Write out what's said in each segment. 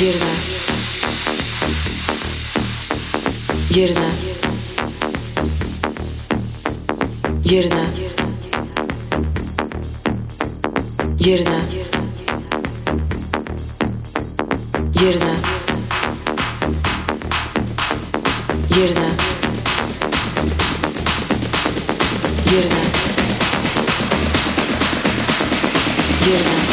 Yerine. Yerine. Yerine. Yerine. Yerine. Yerine. Yerine. Yerine.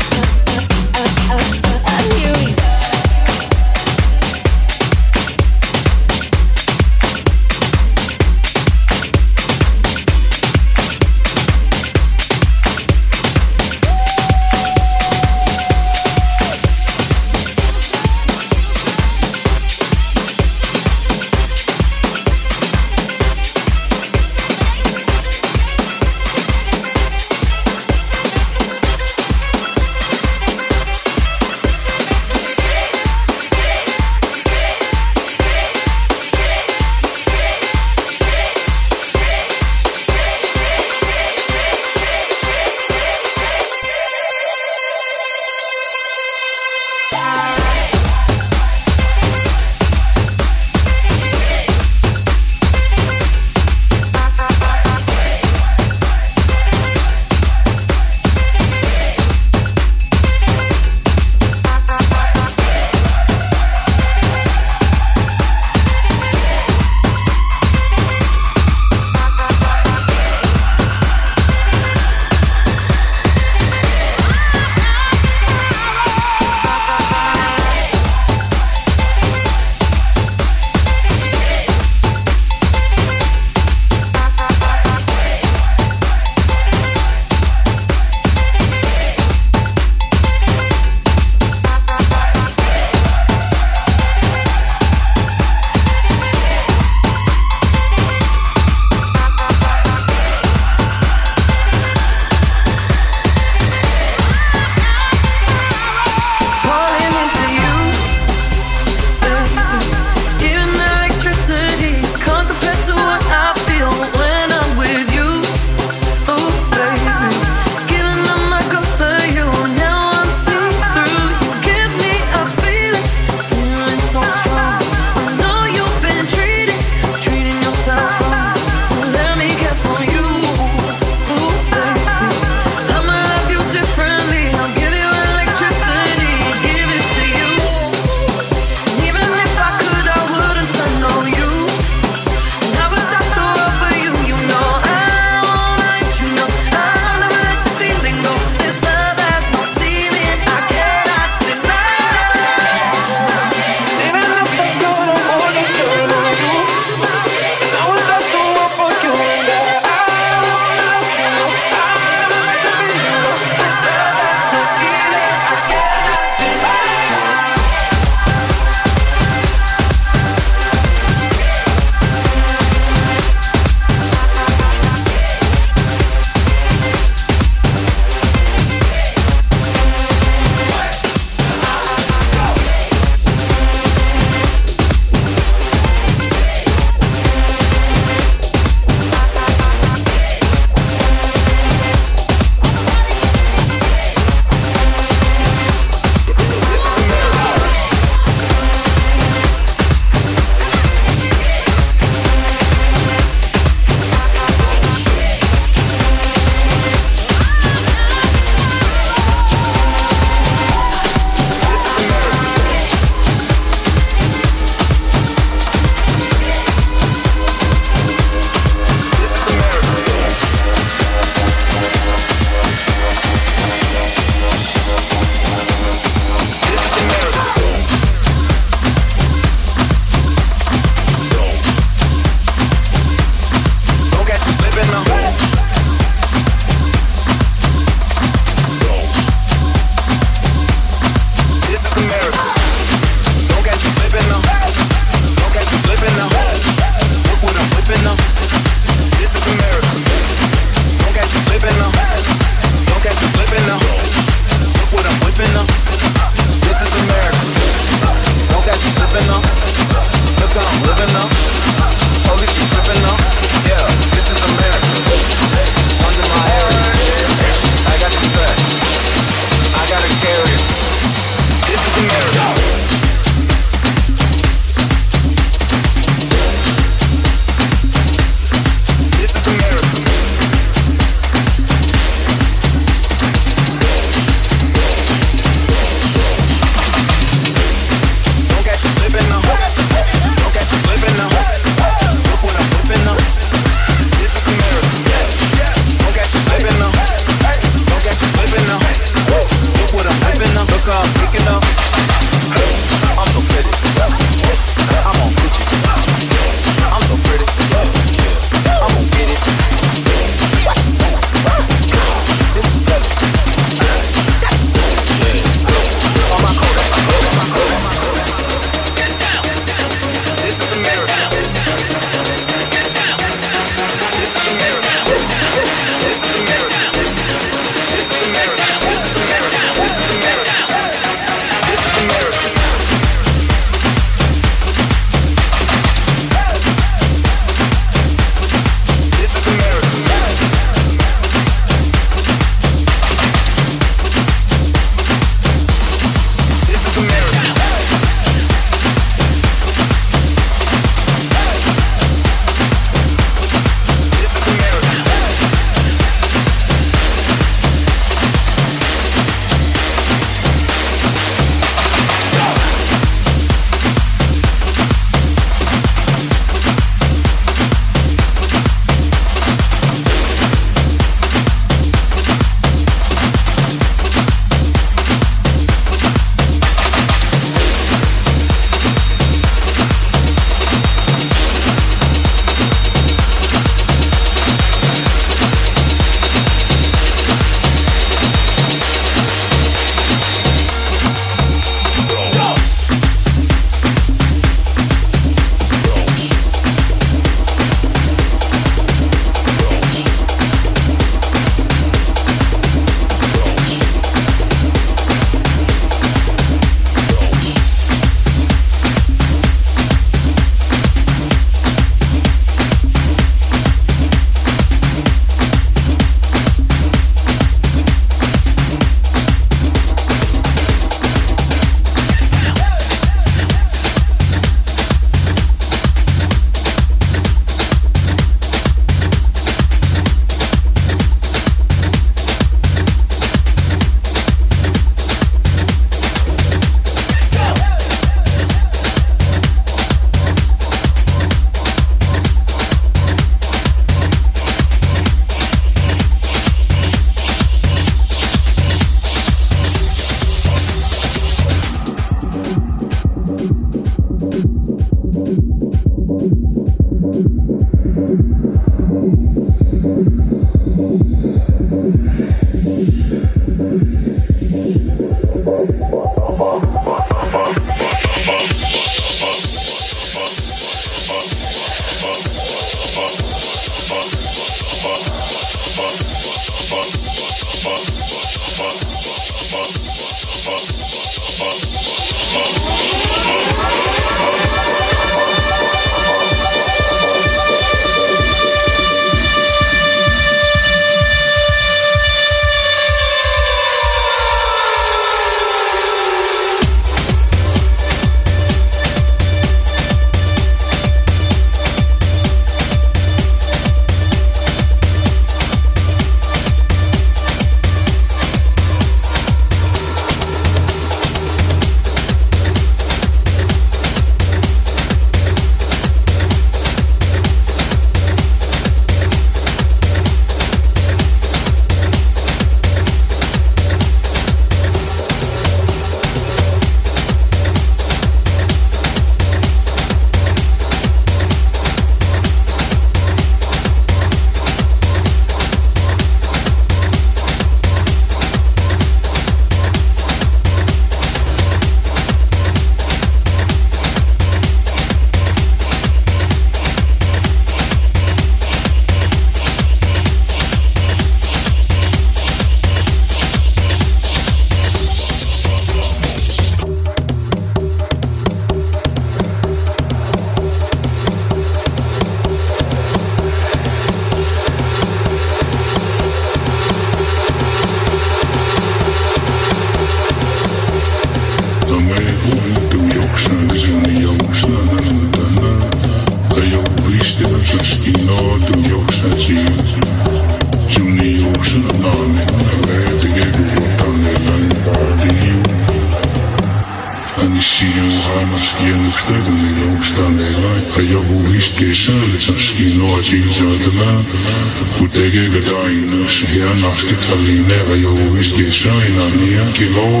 Στη καλή νέα για ουίς και εσάινα μία κιλό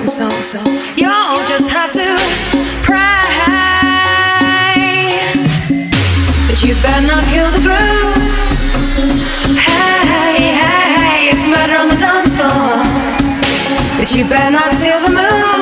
so, so, so. You'll just have to pray. But you better not kill the groove. Hey, hey, hey, it's murder on the dance floor. But you better not steal the move.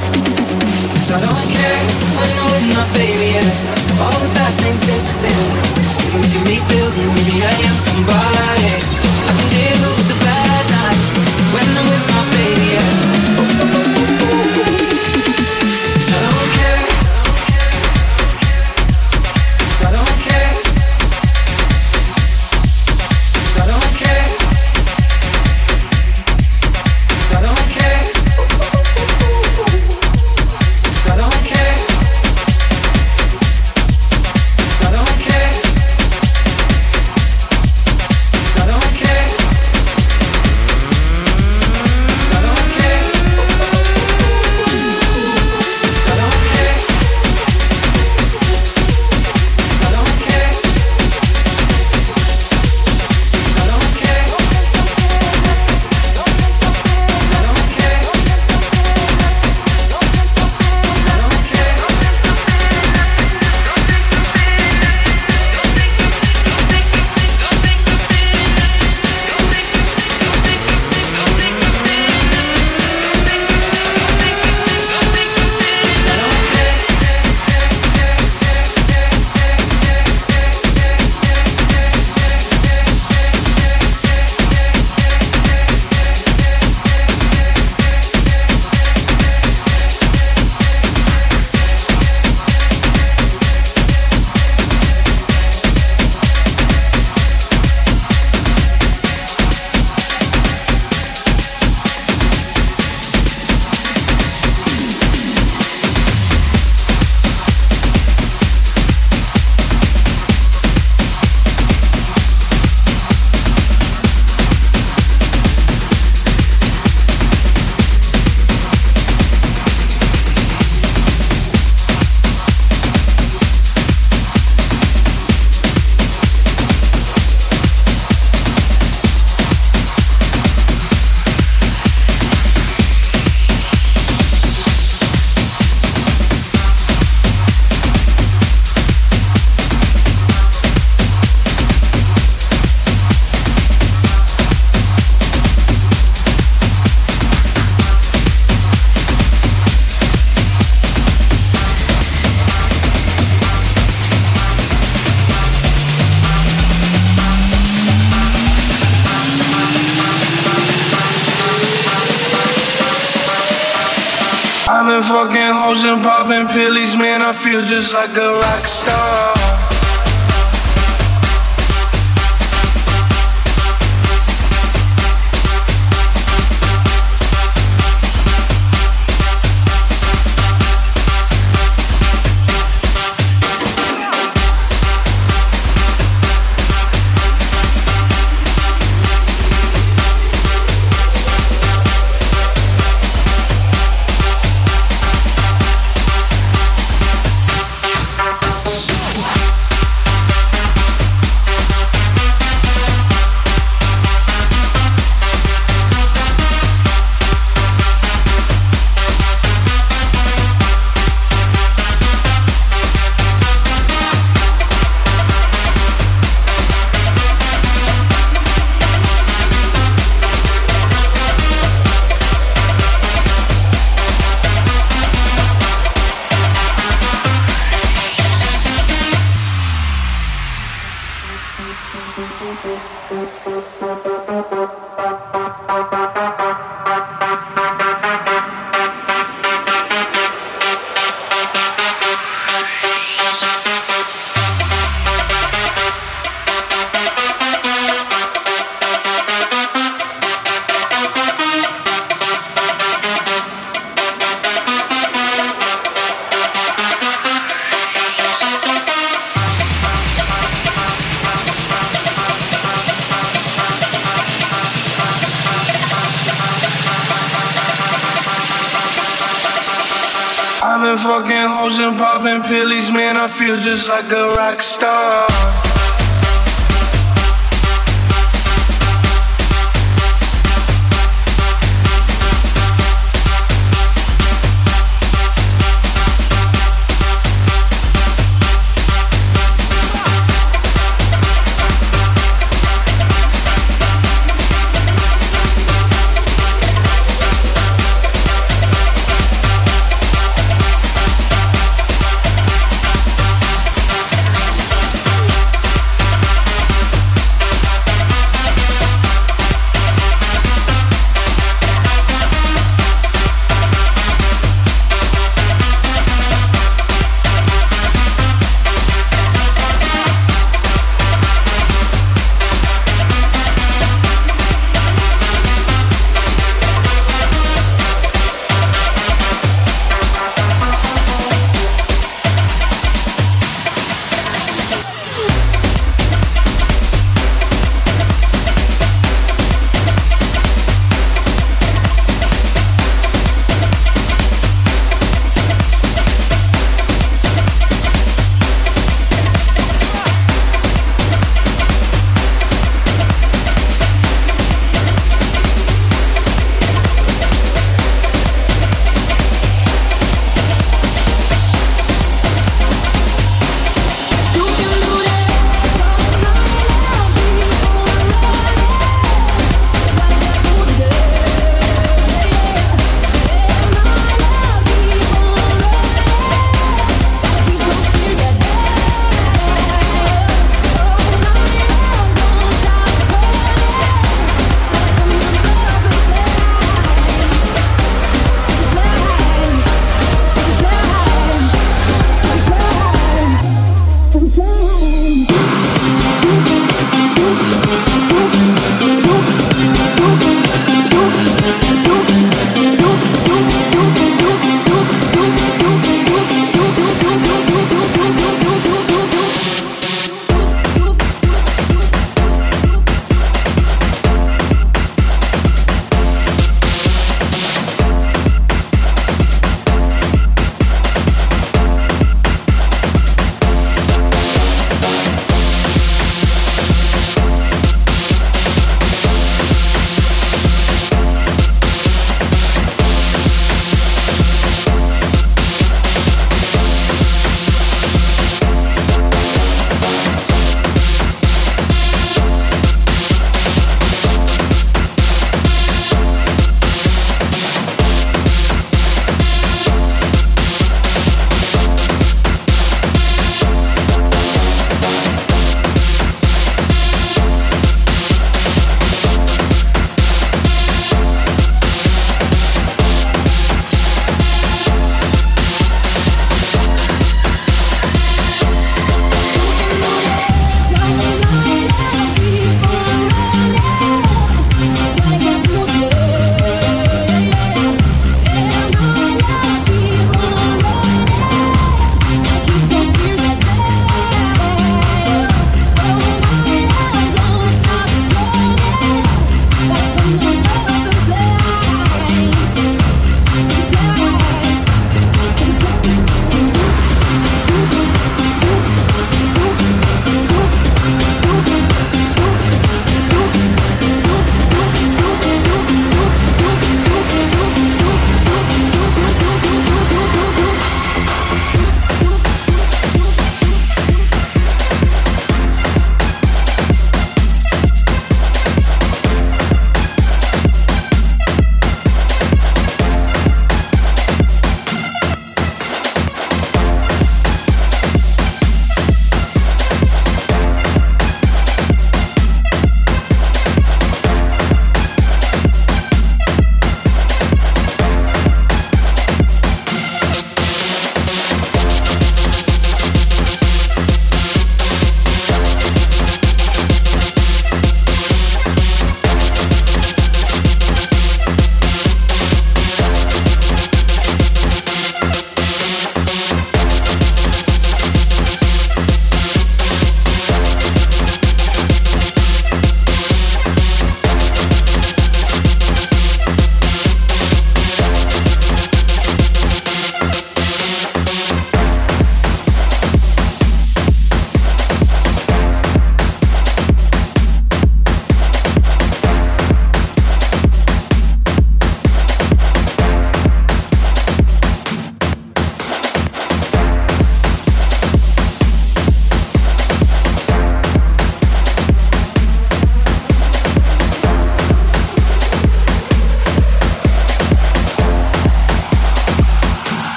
I don't care when I'm with my baby, yeah. All the bad things disappear You're making me feel that maybe I am somebody. I can deal with the bad nights When I'm with fucking hoes and popping pillies, man, I feel just like a rock star.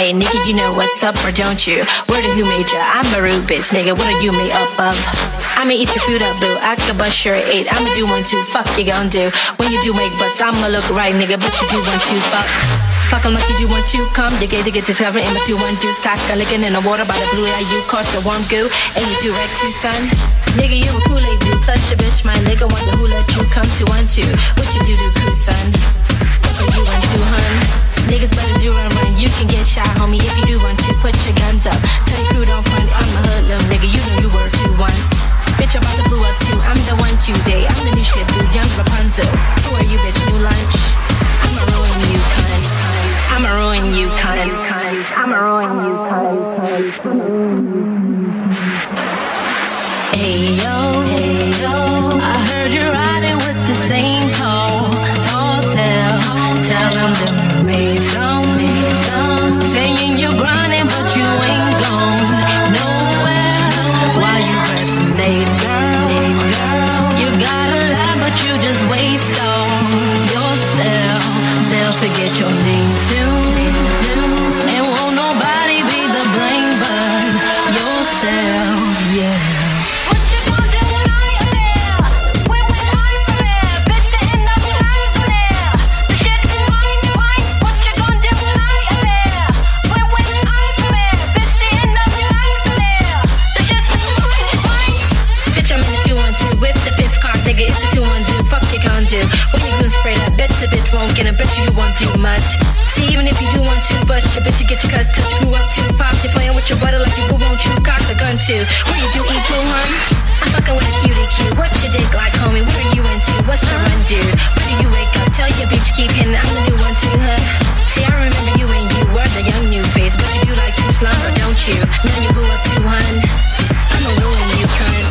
Hey, nigga, you know what's up or don't you? Where the who made ya? I'm a rude bitch, nigga. What are you made up of? I'ma eat your food up, boo. I can bust your eight. I'ma do one, two. Fuck you gon' do. When you do make butts, I'ma look right, nigga. But you do one, two. Fuck. Fuck 'em like you do one, two. Come, you get to get to seven in my two, one, deuce. Cock a licking in the water by the blue eye. You caught the warm goo. And you do rec two, son. Nigga, you a Kool-Aid dude. Plus your bitch, my nigga. Wonder who let you come to one, two. What you do to crew, son? Fuck are you one, two, hun? Niggas better do run run. You can get shot, homie, if you do want to. Put your guns up. Tell your crew don't front. I'm a hoodlum, nigga. You know you were two once. Bitch, I'm about to blow up too. I'm the one today. I'm the new shit, dude. Young Rapunzel. Who are you, bitch? New lunch. I'ma ruin you, cunt. I'ma ruin you, cunt. I'ma ruin you, cunt. Hey Do. When you goon spray that bitch, the bitch won't get it. Bet you you won't do much. See, even if you do want to, bust your bitch, you get your cuz touch. Grew up too pop. You're playing with your butter like you won't you cock the gun too. What you do eat poo, hun? I'm fucking with a cutie cute. What you dick like, homie? What are you into? What's the run, dude? Where do you wake up? Tell your bitch keep hitting. I'm the new one too, huh? See, I remember you and you were the young new face, but you do like to slumber, don't you? Now you grew up too, hun. I'ma ruin you, cunt.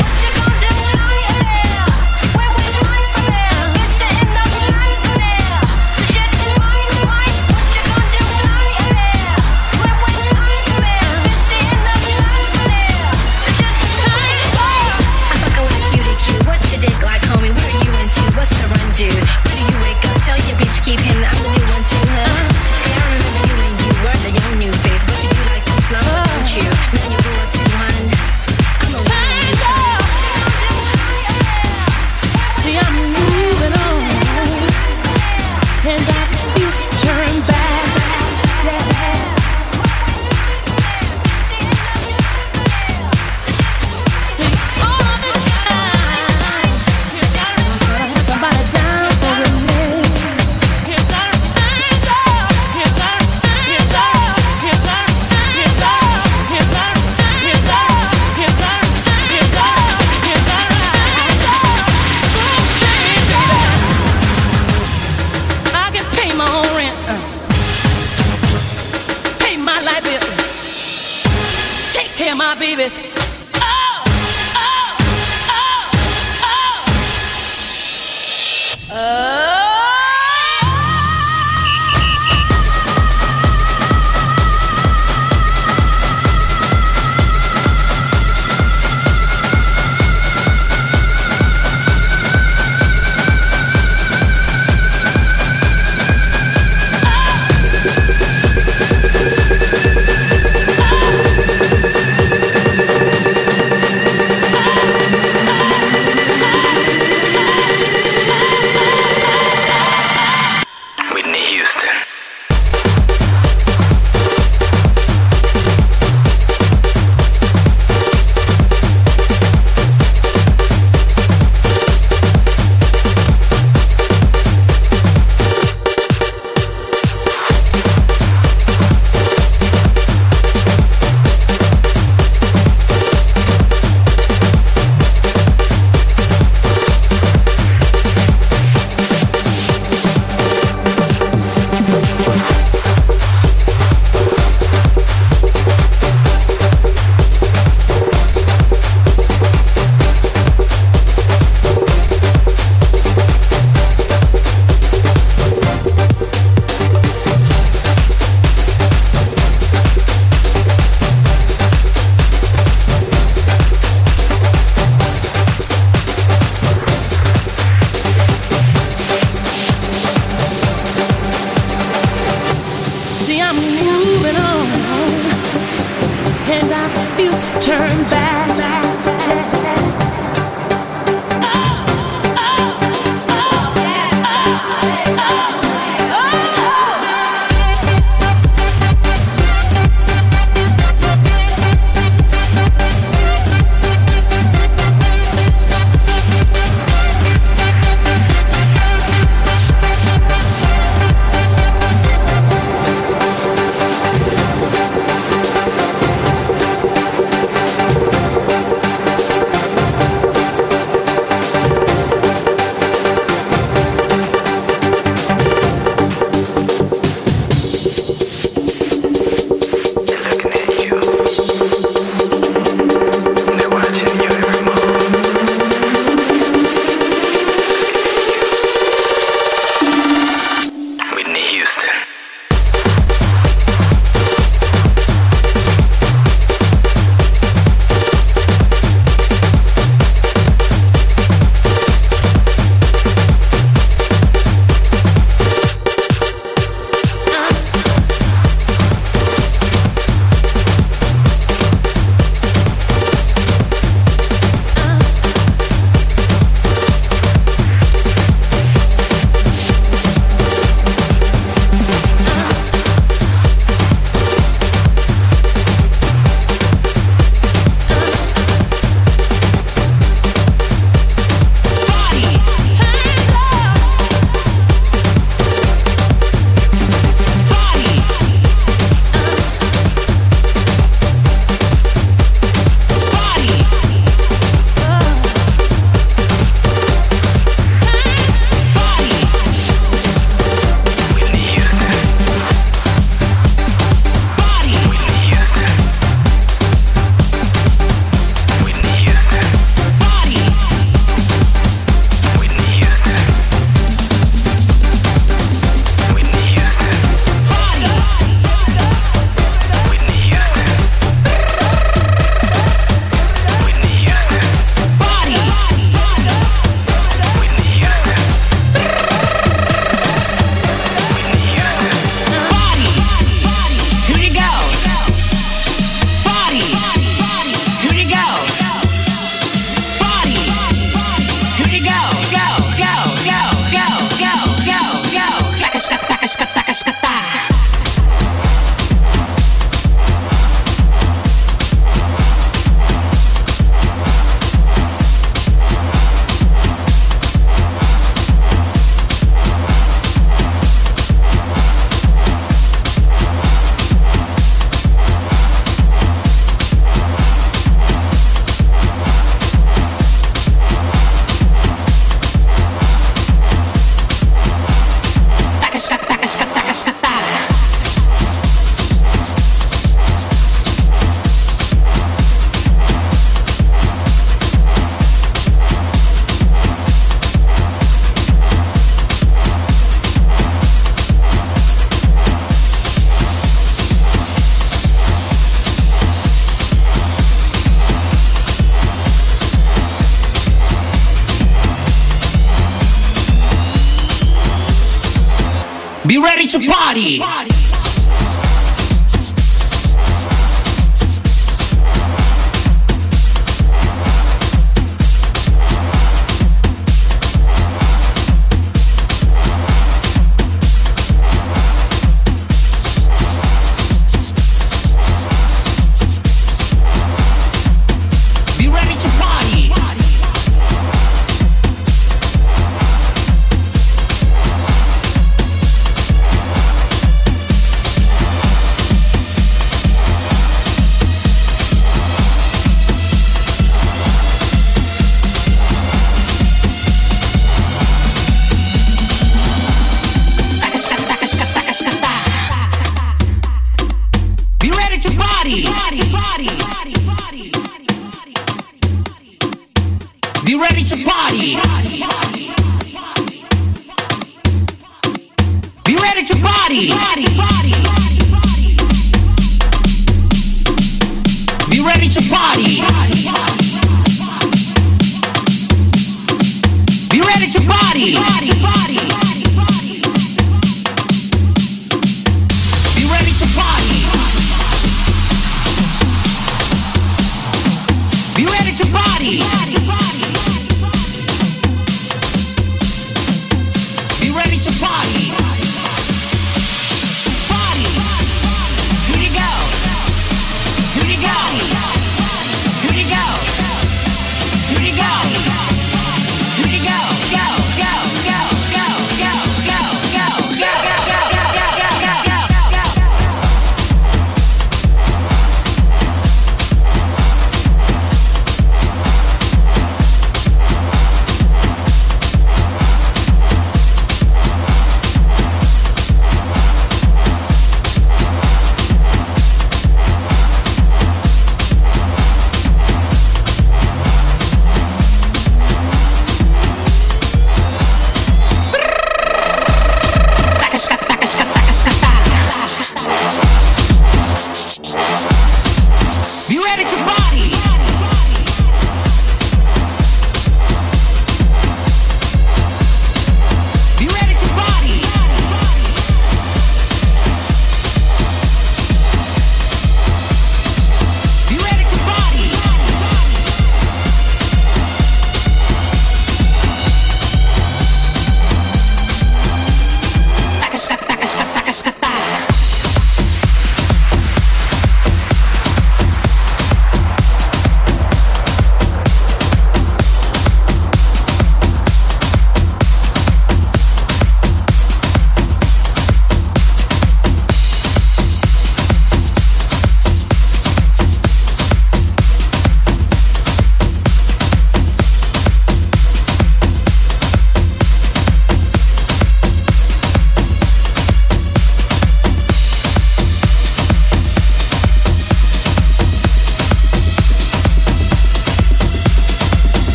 Be ready to party.